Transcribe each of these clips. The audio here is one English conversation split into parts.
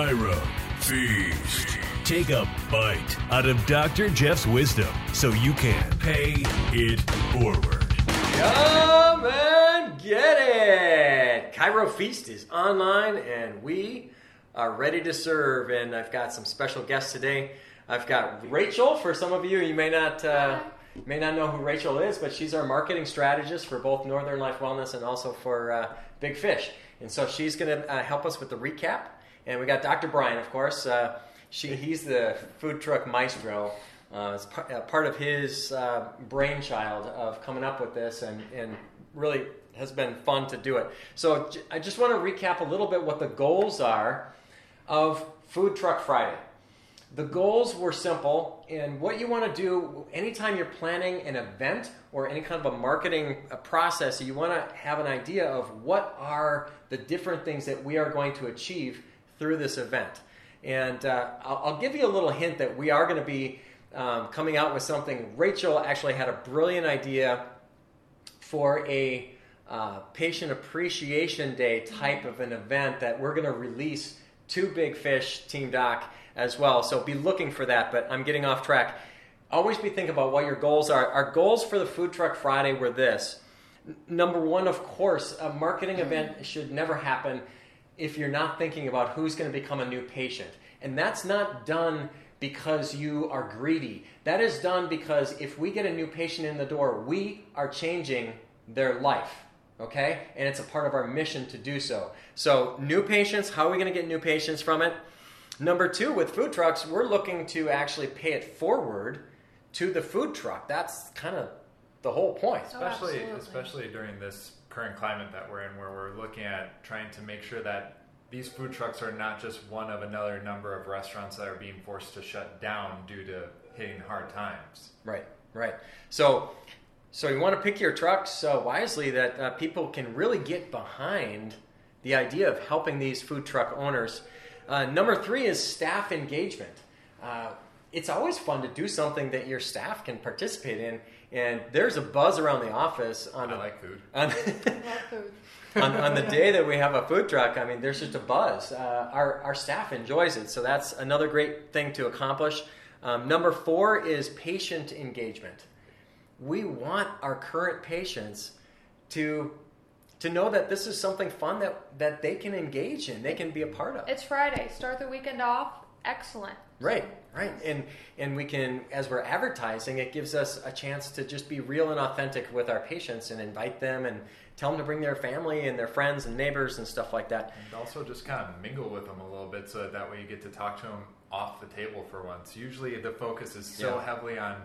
Chiro Feast. Take a bite out of Dr. Jeff's wisdom so you can pay it forward. Come and get it! Chiro Feast is online and we are ready to serve. And I've got some special guests today. I've got Rachel. For some of you, you may not uh, may not know who Rachel is, but she's our marketing strategist for both Northern Life Wellness and also for uh, Big Fish. And so she's going to uh, help us with the recap. And we got Dr. Bryan, of course. Uh, she, he's the food truck maestro. Uh, it's par- uh, part of his uh, brainchild of coming up with this, and, and really has been fun to do it. So j- I just want to recap a little bit what the goals are of Food Truck Friday. The goals were simple, and what you want to do anytime you're planning an event or any kind of a marketing process, you want to have an idea of what are the different things that we are going to achieve through this event. And uh, I'll, I'll give you a little hint that we are going to be um, coming out with something. Rachel actually had a brilliant idea for a uh, patient appreciation day type of an event that we're going to release to Big Fish Team Doc as well. So be looking for that. But I'm getting off track. Always be thinking about what your goals are. Our goals for the Food Truck Friday were this. Number one, of course, a marketing event should never happen if you're not thinking about who's going to become a new patient. And that's not done because you are greedy. That is done because if we get a new patient in the door, we are changing their life. Okay? And it's a part of our mission to do so. So, new patients, how are we going to get new patients from it? Number two, with food trucks, we're looking to actually pay it forward to the food truck. That's kind of the whole point. Oh, especially absolutely. especially during this current climate that we're in where we're looking at trying to make sure that these food trucks are not just one of another number of restaurants that are being forced to shut down due to hitting hard times Right, right. So, so you want to pick your trucks uh, wisely that uh, people can really get behind the idea of helping these food truck owners. Uh, number three is staff engagement. Uh, it's always fun to do something that your staff can participate in, and there's a buzz around the office on i a- like food on, food. on, on the day that we have a food truck, I mean, there's just a buzz. Uh, our, our staff enjoys it, so that's another great thing to accomplish. Um, number four is patient engagement. We want our current patients to to know that this is something fun that, that they can engage in, they can be a part of. It's Friday. Start the weekend off. Excellent. Right, right, and and we can, as we're advertising, it gives us a chance to just be real and authentic with our patients and invite them and tell them to bring their family and their friends and neighbors and stuff like that. and also just kind of mingle with them a little bit so that, that way you get to talk to them off the table for once. Usually the focus is so Yeah. heavily on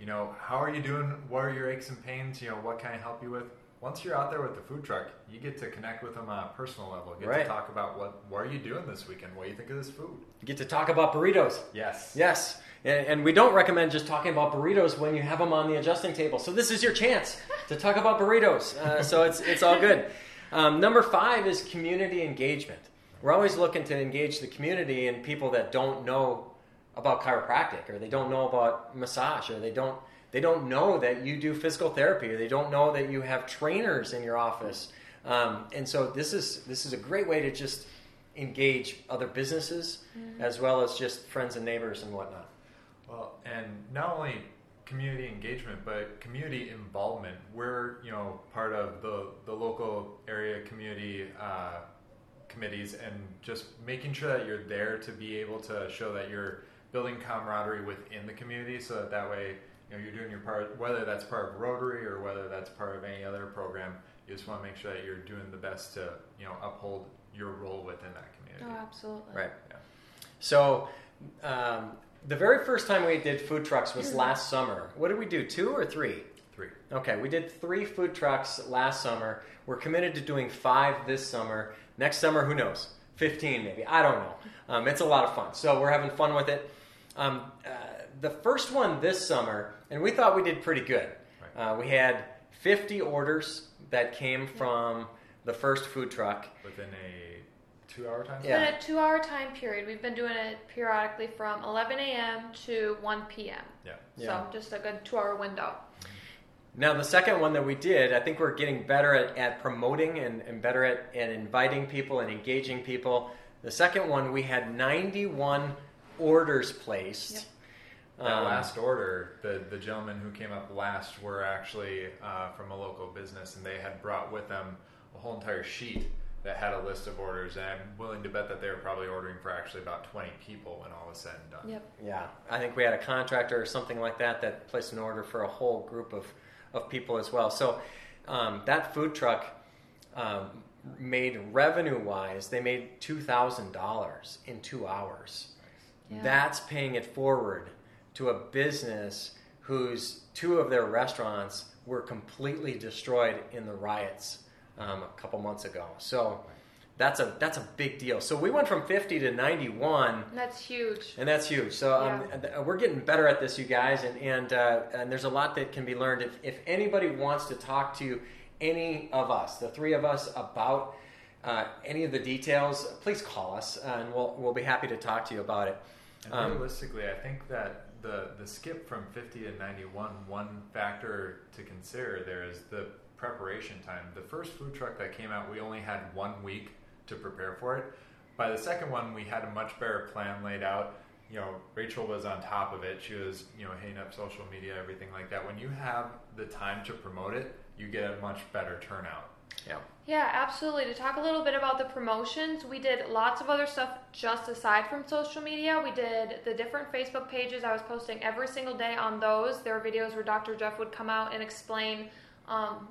you know how are you doing? What are your aches and pains? You know what can i help you with once you're out there with the food truck you get to connect with them on a personal level get Right. to talk about what what are you doing this weekend what do you think of this food You get to talk about burritos. yes Yes, and, and we don't recommend just talking about burritos when you have them on the adjusting table. So this is your chance to talk about burritos. Uh, so it's it's all good. Um, number five is community engagement. We're always looking to engage the community and people that don't know about chiropractic or they don't know about massage or they don't they don't know that you do physical therapy they don't know that you have trainers in your office. Um, and so this is this is a great way to just engage other businesses as well as just friends and neighbors and whatnot. Well, and not only community engagement, but community involvement. We're you know part of the the local area community uh, committees, and just making sure that you're there to be able to show that you're building camaraderie within the community, so that that way you know you're doing your part, whether that's part of Rotary or whether that's part of any other program. You just want to make sure that you're doing the best to you know uphold your role within that community. Oh, absolutely. Right. Yeah. So, um, the very first time we did food trucks was last summer. What did we do? Two or three? Three. Okay, we did three food trucks last summer. We're committed to doing five this summer. Next summer, who knows? 15 maybe. I don't know. Um, it's a lot of fun. So we're having fun with it. Um, uh, the first one this summer, and we thought we did pretty good. Uh, we had 50 orders that came from the first food truck. Within a two-hour time. It's Yeah. been a two hour time period. We've been doing it periodically from 11 a.m. to 1 p.m. Yeah. Yeah. So just a good two hour window. Now, the second one that we did, I think we're getting better at, at promoting and, and better at, at inviting people and engaging people. The second one, we had 91 orders placed. Yep. That Um, last order, the, the gentlemen who came up last were actually uh, from a local business, and they had brought with them a whole entire sheet that had a list of orders. And I'm willing to bet that they were probably ordering for actually about 20 people when all was said and done. Yep. Yeah, I think we had a contractor or something like that that placed an order for a whole group of, of people as well. So um, that food truck um, made revenue wise, they made $2,000 in two hours. Yeah. That's paying it forward to a business whose two of their restaurants were completely destroyed in the riots um, a couple months ago. So that's a that's a big deal. So we went from 50 to 91 That's huge. and that's huge. So um, we're getting better at this, you guys, and and, uh, and there's a lot that can be learned. If, if anybody wants to talk to any of us, the three of us, about uh, any of the details, please call us, and we'll we'll be happy to talk to you about it. And Um, realistically, I think that the the skip from 50 to 91, one factor to consider there is the preparation time. The first food truck that came out, we only had one week to prepare for it. By the second one, we had a much better plan laid out. You know, Rachel was on top of it. She was, you know, hitting up social media, everything like that. When you have the time to promote it, you get a much better turnout. Yeah. Yeah, absolutely. To talk a little bit about the promotions, we did lots of other stuff just aside from social media. We did the different Facebook pages. I was posting every single day on those. There were videos where Dr. Jeff would come out and explain um,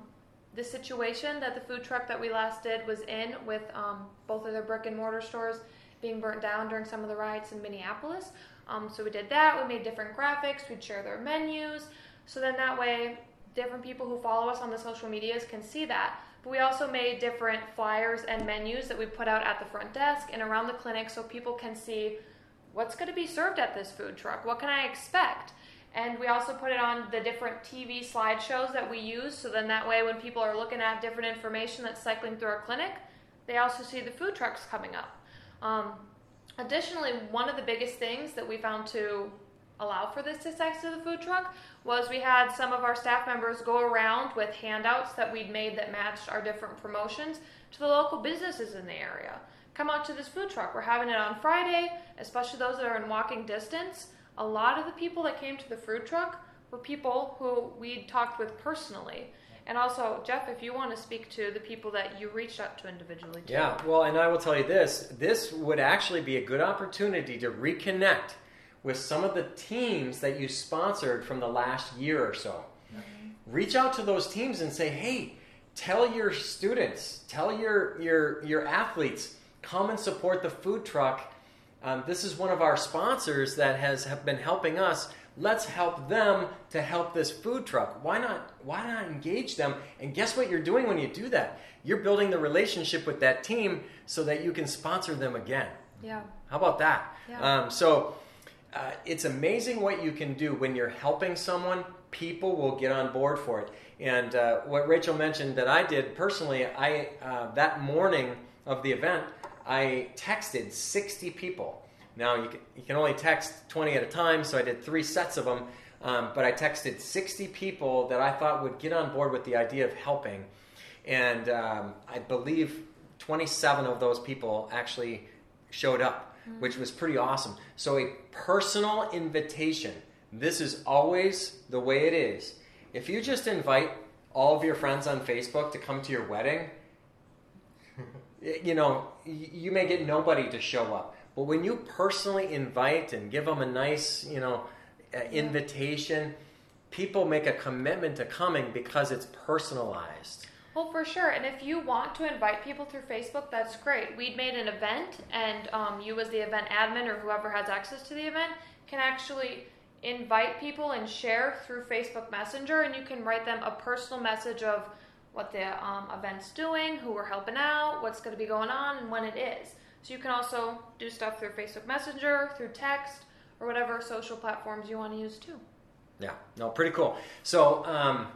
the situation that the food truck that we last did was in with um, both of their brick and mortar stores being burnt down during some of the riots in Minneapolis. Um, so we did that. We made different graphics. We'd share their menus. So then that way, different people who follow us on the social medias can see that. But we also made different flyers and menus that we put out at the front desk and around the clinic so people can see what's going to be served at this food truck. What can I expect? And we also put it on the different TV slideshows that we use so then that way when people are looking at different information that's cycling through our clinic, they also see the food trucks coming up. Um, additionally, one of the biggest things that we found to allow for this to success to the food truck was we had some of our staff members go around with handouts that we'd made that matched our different promotions to the local businesses in the area. Come out to this food truck. We're having it on Friday, especially those that are in walking distance. A lot of the people that came to the food truck were people who we'd talked with personally. And also, Jeff, if you want to speak to the people that you reached out to individually, too. Yeah, well, and I will tell you this this would actually be a good opportunity to reconnect with some of the teams that you sponsored from the last year or so. Reach out to those teams and say, hey, tell your students, tell your, your, your athletes, come and support the food truck. Um, this is one of our sponsors that has have been helping us. Let's help them to help this food truck. Why not? Why not engage them? And guess what you're doing when you do that? You're building the relationship with that team so that you can sponsor them again. Yeah. How about that? Yeah. Um, so uh, it's amazing what you can do when you're helping someone. People will get on board for it. And uh, what Rachel mentioned that I did personally, I uh, that morning of the event, I texted 60 people. Now you can, you can only text 20 at a time, so I did three sets of them. Um, but I texted 60 people that I thought would get on board with the idea of helping, and um, I believe 27 of those people actually showed up, Mm-hmm. which was pretty awesome. So, a personal invitation. This is always the way it is. If you just invite all of your friends on Facebook to come to your wedding, you know, you may get nobody to show up. But when you personally invite and give them a nice, you know, invitation, people make a commitment to coming because it's personalized. Well, for sure. And if you want to invite people through Facebook, that's great. We'd made an event, and um, you, as the event admin or whoever has access to the event, can actually invite people and share through Facebook Messenger, and you can write them a personal message of what the um, event's doing, who we're helping out, what's going to be going on, and when it is. So you can also do stuff through Facebook Messenger, through text, or whatever social platforms you want to use too. Yeah, no, pretty cool. So, um,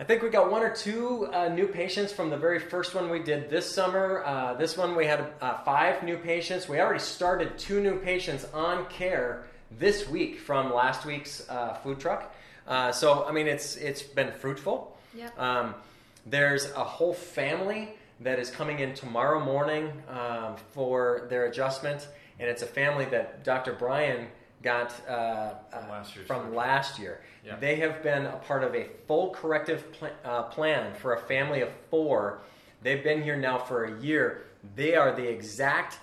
I think we got one or two uh, new patients from the very first one we did this summer. Uh, this one we had uh, five new patients. We already started two new patients on care this week from last week's uh, food truck. Uh, so, I mean, it's it's been fruitful. Yep. Um, there's a whole family that is coming in tomorrow morning um, for their adjustment, and it's a family that Dr. Bryan got uh, From uh, last year's from last year. Yeah. They have been a part of a full corrective pl- uh, plan for a family of four. They've been here now for a year. They are the exact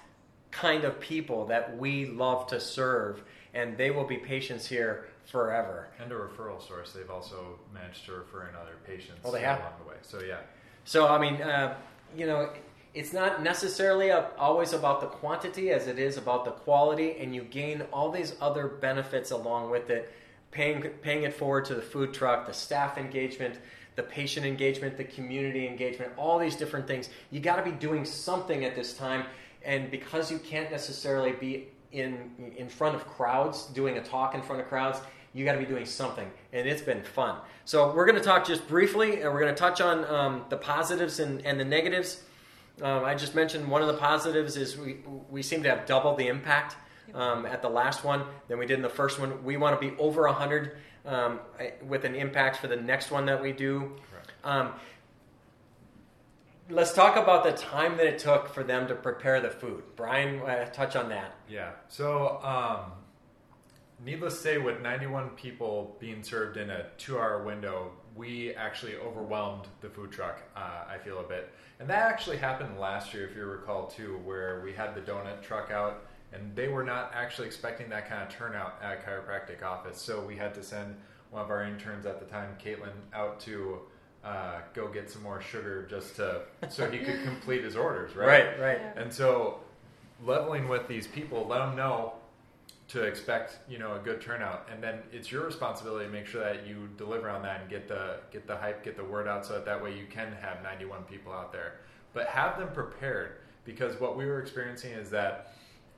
kind of people that we love to serve, and they will be patients here forever. And a referral source. They've also managed to refer in other patients Oh, they have? along the way. So yeah, So, I mean, uh, you know, it's not necessarily always about the quantity as it is about the quality, and you gain all these other benefits along with it. Paying, paying it forward to the food truck, the staff engagement, the patient engagement, the community engagement, all these different things. You got to be doing something at this time, and because you can't necessarily be in in front of crowds, doing a talk in front of crowds, you got to be doing something, and it's been fun. So we're going to talk just briefly, and we're going to touch on um, the positives and, and the negatives. Um, I just mentioned one of the positives is we we seem to have double the impact um, at the last one than we did in the first one. We want to be over hundred um, with an impact for the next one that we do. Um, let's talk about the time that it took for them to prepare the food. Bryan, uh, touch on that. yeah. So um, needless to say, with 91 people being served in a two-hour window, we actually overwhelmed the food truck. Uh, I feel a bit, and that actually happened last year, if you recall too, where we had the donut truck out. And they were not actually expecting that kind of turnout at a chiropractic office, so we had to send one of our interns at the time, Caitlin, out to uh, go get some more sugar just to so he could complete his orders, right? right. Yeah. And so, leveling with these people, let them know to expect you know a good turnout, and then it's your responsibility to make sure that you deliver on that and get the get the hype, get the word out, so that that way you can have 91 people out there. But have them prepared because what we were experiencing is that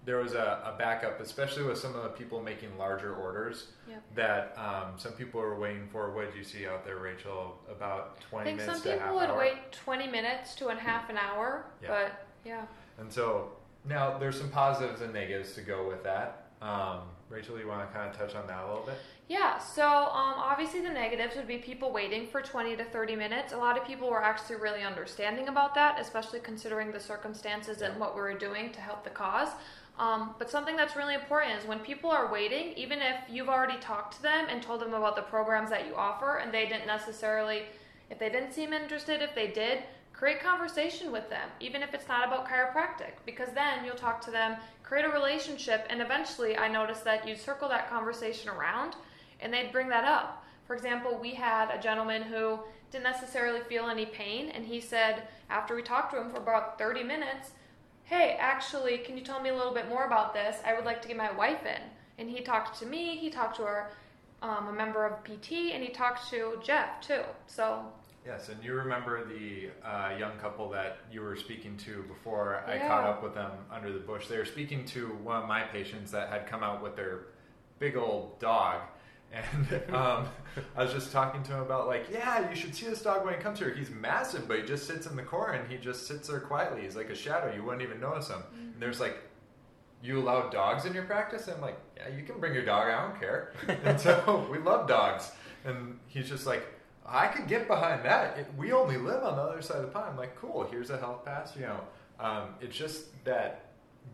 there was a, a backup, especially with some of the people making larger orders. Yep. That um, some people were waiting for. What did you see out there, Rachel? About I 20 think minutes some to a people would hour. wait 20 minutes to a half an hour, Yeah. but yeah. And so now there's some positives and negatives to go with that. Um, Rachel, you want to kind of touch on that a little bit? Yeah, so um, obviously the negatives would be people waiting for 20 to 30 minutes. A lot of people were actually really understanding about that, especially considering the circumstances and what we were doing to help the cause. Um, but something that's really important is when people are waiting, even if you've already talked to them and told them about the programs that you offer, and they didn't necessarily, if they didn't seem interested, if they did, create conversation with them, even if it's not about chiropractic, because then you'll talk to them, create a relationship, and eventually I noticed that you'd circle that conversation around and they'd bring that up. For example, we had a gentleman who didn't necessarily feel any pain, and he said, after we talked to him for about 30 minutes, Hey, actually, can you tell me a little bit more about this? I would like to get my wife in. And he talked to me, he talked to our, um, a member of PT, and he talked to Jeff too. So, Yes, and you remember the uh, young couple that you were speaking to before I caught up with them under the bush. They were speaking to one of my patients that had come out with their big old dog. And um, I was just talking to him about, like, yeah, you should see this dog when he comes here. He's massive, but he just sits in the corner and he just sits there quietly. He's like a shadow. You wouldn't even notice him. And there's like, you allow dogs in your practice? And I'm like, yeah, you can bring your dog. I don't care. and so we love dogs. And he's just like, I could get behind that. It, we only live on the other side of the pond. I'm like, cool. Here's a health pass. You know, um, it's just that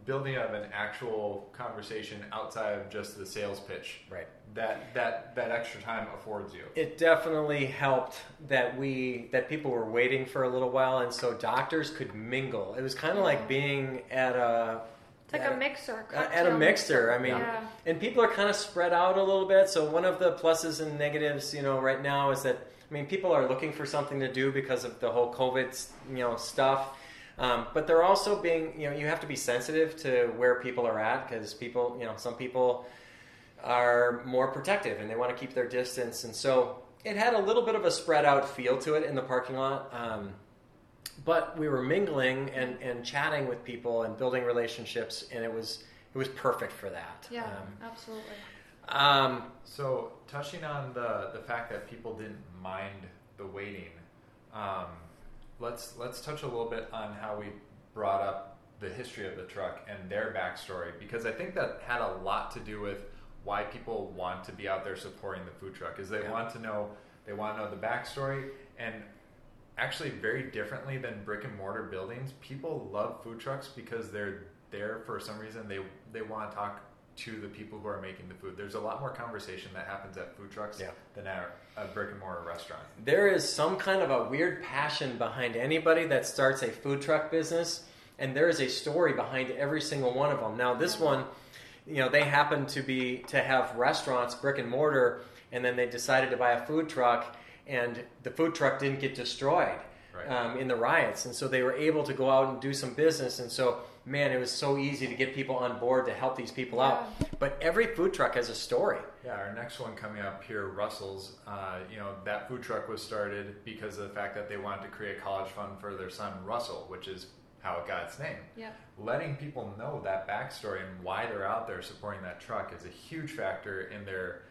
building of an actual conversation outside of just the sales pitch. Right. That that that extra time affords you. It definitely helped that we that people were waiting for a little while, and so doctors could mingle. It was kind of like being at a it's like at a mixer. at a mixer. I mean, Yeah. and people are kind of spread out a little bit. So one of the pluses and negatives, you know, right now is that I mean, people are looking for something to do because of the whole COVID, you know, stuff. Um, but they're also being, you know, you have to be sensitive to where people are at because people, you know, some people are more protective and they want to keep their distance, and so it had a little bit of a spread out feel to it in the parking lot. Um, but we were mingling and, and chatting with people and building relationships, and it was it was perfect for that. Yeah, Um, absolutely. Um, So, touching on the the fact that people didn't mind the waiting, um, let's let's touch a little bit on how we brought up the history of the truck and their backstory because I think that had a lot to do with why people want to be out there supporting the food truck is they Yeah. want to know they want to know the backstory and actually very differently than brick and mortar buildings. People love food trucks because they're there for some reason. They they want to talk to the people who are making the food. There's a lot more conversation that happens at food trucks Yeah. than at a brick and mortar restaurant. There is some kind of a weird passion behind anybody that starts a food truck business, and there is a story behind every single one of them. Now, this one, you know, they happen to be to have restaurants, brick and mortar, and then they decided to buy a food truck, and the food truck didn't get destroyed Right. um, in the riots, and so they were able to go out and do some business, and so. Man, it was so easy to get people on board to help these people out. But every food truck has a story. Yeah, our next one coming up here, Russell's. Uh, you know, that food truck was started because of the fact that they wanted to create a college fund for their son Russell, which is how it got its name. Yeah. Letting people know that backstory and why they're out there supporting that truck is a huge factor in their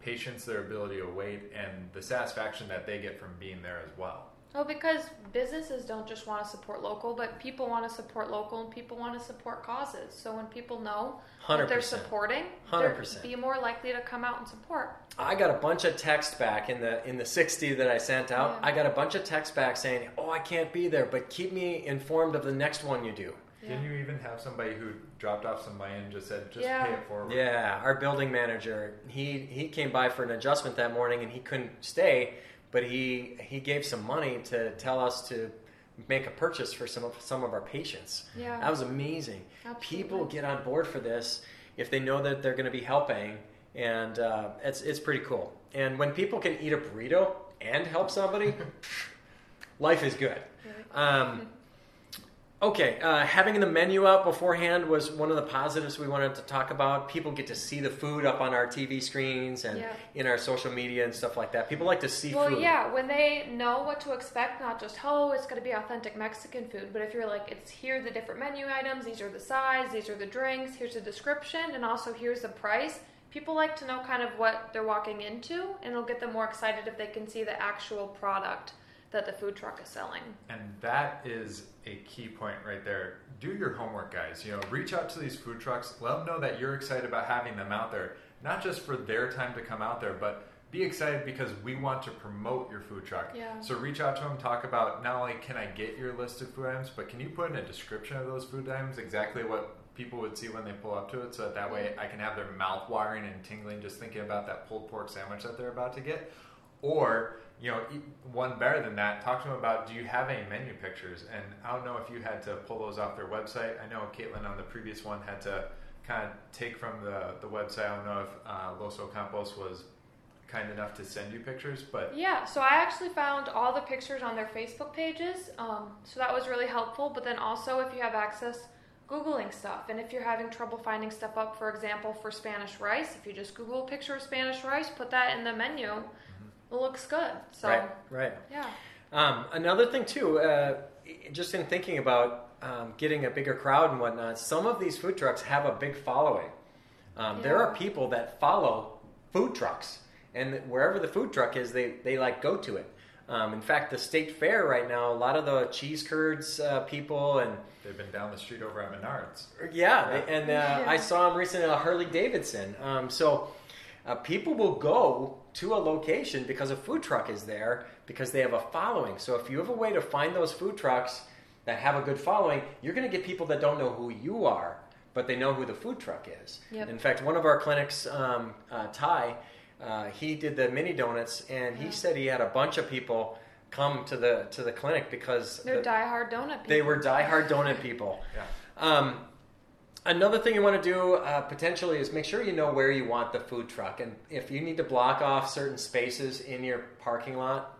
patience, their ability to wait, and the satisfaction that they get from being there as well. Well, because businesses don't just want to support local, but people want to support local and people want to support causes. So when people know what they're supporting, 100%. they're be more likely to come out and support. I got a bunch of text back in the in the 60 that I sent out. Yeah. I got a bunch of text back saying, "Oh, I can't be there, but keep me informed of the next one you do." Didn't you even have somebody who dropped off some money and just said, just Yeah. pay it forward? Yeah, our building manager, he he came by for an adjustment that morning and he couldn't stay, but he he gave some money to tell us to make a purchase for some of some of our patients. Yeah. That was amazing. Absolutely. People get on board for this if they know that they're going to be helping, and uh, it's it's pretty cool. And when people can eat a burrito and help somebody, life is good. Um, okay, uh, having the menu up beforehand was one of the positives we wanted to talk about. People get to see the food up on our TV screens and Yeah. in our social media and stuff like that. People like to see Well, food. yeah, when they know what to expect, not just oh, it's going to be authentic Mexican food, but if you're like, it's here the different menu items, these are the sides, these are the drinks, here's the description, and also here's the price. People like to know kind of what they're walking into, and it'll get them more excited if they can see the actual product that the food truck is selling. And that is a key point right there. Do your homework, guys. You know, reach out to these food trucks. Let them know that you're excited about having them out there, not just for their time to come out there, but be excited because we want to promote your food truck. Yeah. So reach out to them, talk about not only can I get your list of food items, but can you put in a description of those food items, exactly what people would see when they pull up to it, so that that way I can have their mouth watering and tingling just thinking about that pulled pork sandwich that they're about to get. Or, you know, one better than that, talk to them about do you have any menu pictures? And I don't know if you had to pull those off their website. I know Caitlin on the previous one had to kind of take from the, the website. I don't know if uh, Los Ocampos was kind enough to send you pictures, but Yeah, so I actually found all the pictures on their Facebook pages, um, so that was really helpful. But then also, if you have access, Googling stuff. And if you're having trouble finding stuff up, for example, for Spanish rice, if you just Google a picture of Spanish rice, put that in the menu, it looks good. So, Right, right. yeah. Um, another thing too, uh, just in thinking about um, getting a bigger crowd and whatnot, some of these food trucks have a big following. Um, There are people that follow food trucks, and wherever the food truck is, they they like go to it. Um, in fact, the state fair right now, a lot of the cheese curds uh, people and they've been down the street over at Menards. yeah, they- and uh, Yeah. I saw them recently at Harley Davidson. Um, so uh, people will go to a location because a food truck is there because they have a following. So if you have a way to find those food trucks that have a good following, you're going to get people that don't know who you are, but they know who the food truck is. Yep. In fact, one of our clinics, um, uh, Ty, uh, he did the mini donuts, and he Yeah. said he had a bunch of people come to the to the clinic because They're the- diehard donut people. they were diehard donut people. Yeah. Um, another thing you want to do uh, potentially is make sure you know where you want the food truck, and if you need to block off certain spaces in your parking lot,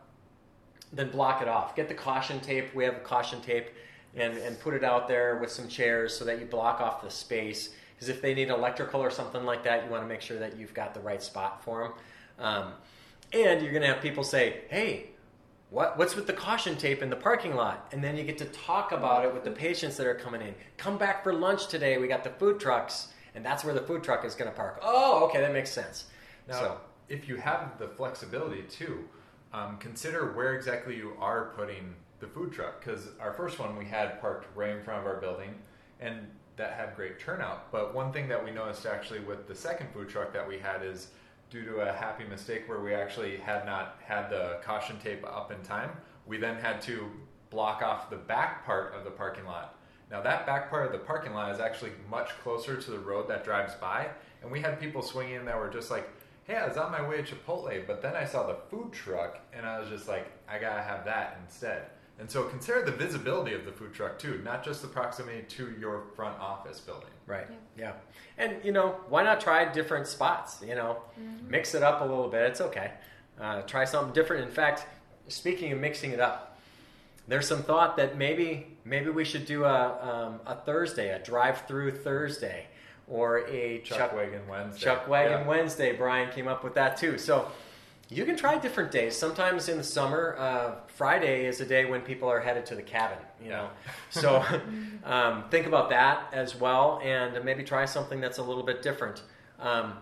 then block it off. Get the caution tape. We have caution tape, and and put it out there with some chairs so that you block off the space. Because if they need electrical or something like that, you want to make sure that you've got the right spot for them. Um, and you're going to have people say, "Hey, what, what's with the caution tape in the parking lot? And then you get to talk about it with the patients that are coming in. Come back for lunch today. We got the food trucks, and that's where the food truck is going to park. Oh, okay, that makes sense. Now, so, if you have the flexibility too, um, consider where exactly you are putting the food truck. Because our first one we had parked right in front of our building, and that had great turnout. But one thing that we noticed actually with the second food truck that we had is due to a happy mistake where we actually had not had the caution tape up in time, we then had to block off the back part of the parking lot. Now, that back part of the parking lot is actually much closer to the road that drives by, and we had people swinging in that were just like, hey, I was on my way to Chipotle, but then I saw the food truck, and I was just like, I gotta have that instead. And so consider the visibility of the food truck too, not just the proximity to your front office building. Right. Yeah. And you know, why not try different spots? You know, mix it up a little bit. It's okay. Uh, try something different. In fact, speaking of mixing it up, there's some thought that maybe maybe we should do a um, a Thursday, a drive-through Thursday, or a Chuck, Wagon Wednesday. Chuck Wagon Yeah. Wednesday. Bryan came up with that too. So you can try different days. Sometimes in the summer, uh, Friday is a day when people are headed to the cabin. You know, so um, think about that as well, and maybe try something that's a little bit different. Um,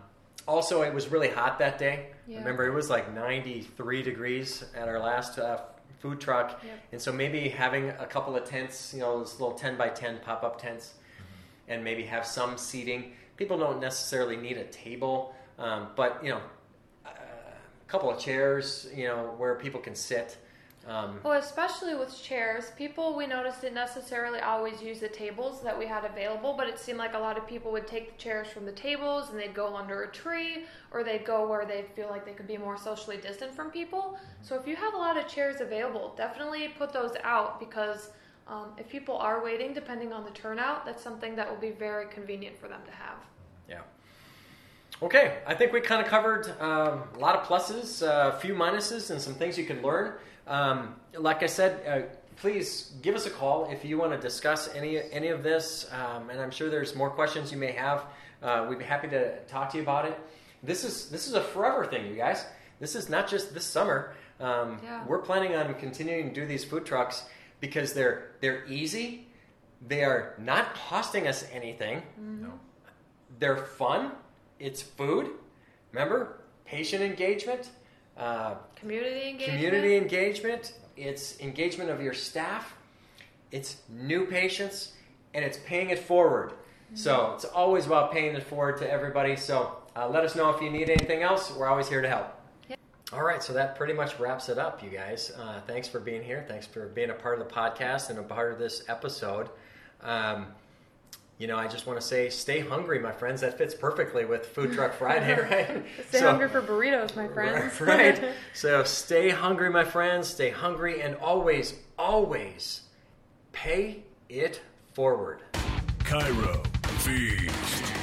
also, it was really hot that day. Yeah. Remember, it was like 93 degrees at our last uh, food truck, Yep. and so maybe having a couple of tents, you know, those little 10 by 10 pop up tents, and maybe have some seating. People don't necessarily need a table, um, but you know, a couple of chairs, you know, where people can sit. Um, Well, especially with chairs, people we noticed didn't necessarily always use the tables that we had available, but it seemed like a lot of people would take the chairs from the tables and they'd go under a tree or they'd go where they feel like they could be more socially distant from people. So if you have a lot of chairs available, definitely put those out because um, if people are waiting, depending on the turnout, that's something that will be very convenient for them to have. Yeah. Okay, I think we kind of covered um, a lot of pluses, uh, a few minuses, and some things you can learn. Um, like I said, uh, please give us a call if you want to discuss any any of this, um, and I'm sure there's more questions you may have. Uh, we'd be happy to talk to you about it. This is this is a forever thing, you guys. This is not just this summer. Um, Yeah. We're planning on continuing to do these food trucks because they're they're easy. They are not costing us anything. No. They're fun. It's food. Remember, patient engagement, uh, Community engagement. community engagement. It's engagement of your staff. It's new patients, and it's paying it forward. So it's always about paying it forward to everybody. So uh, let us know if you need anything else. We're always here to help. All right, so that pretty much wraps it up, you guys. Uh, thanks for being here. Thanks for being a part of the podcast and a part of this episode. Um, you know, I just want to say, stay hungry, my friends. That fits perfectly with Food Truck Friday, right? Stay So- hungry for burritos, my friends. Right. So stay hungry, my friends. Stay hungry and always, always pay it forward. Chiro Feast.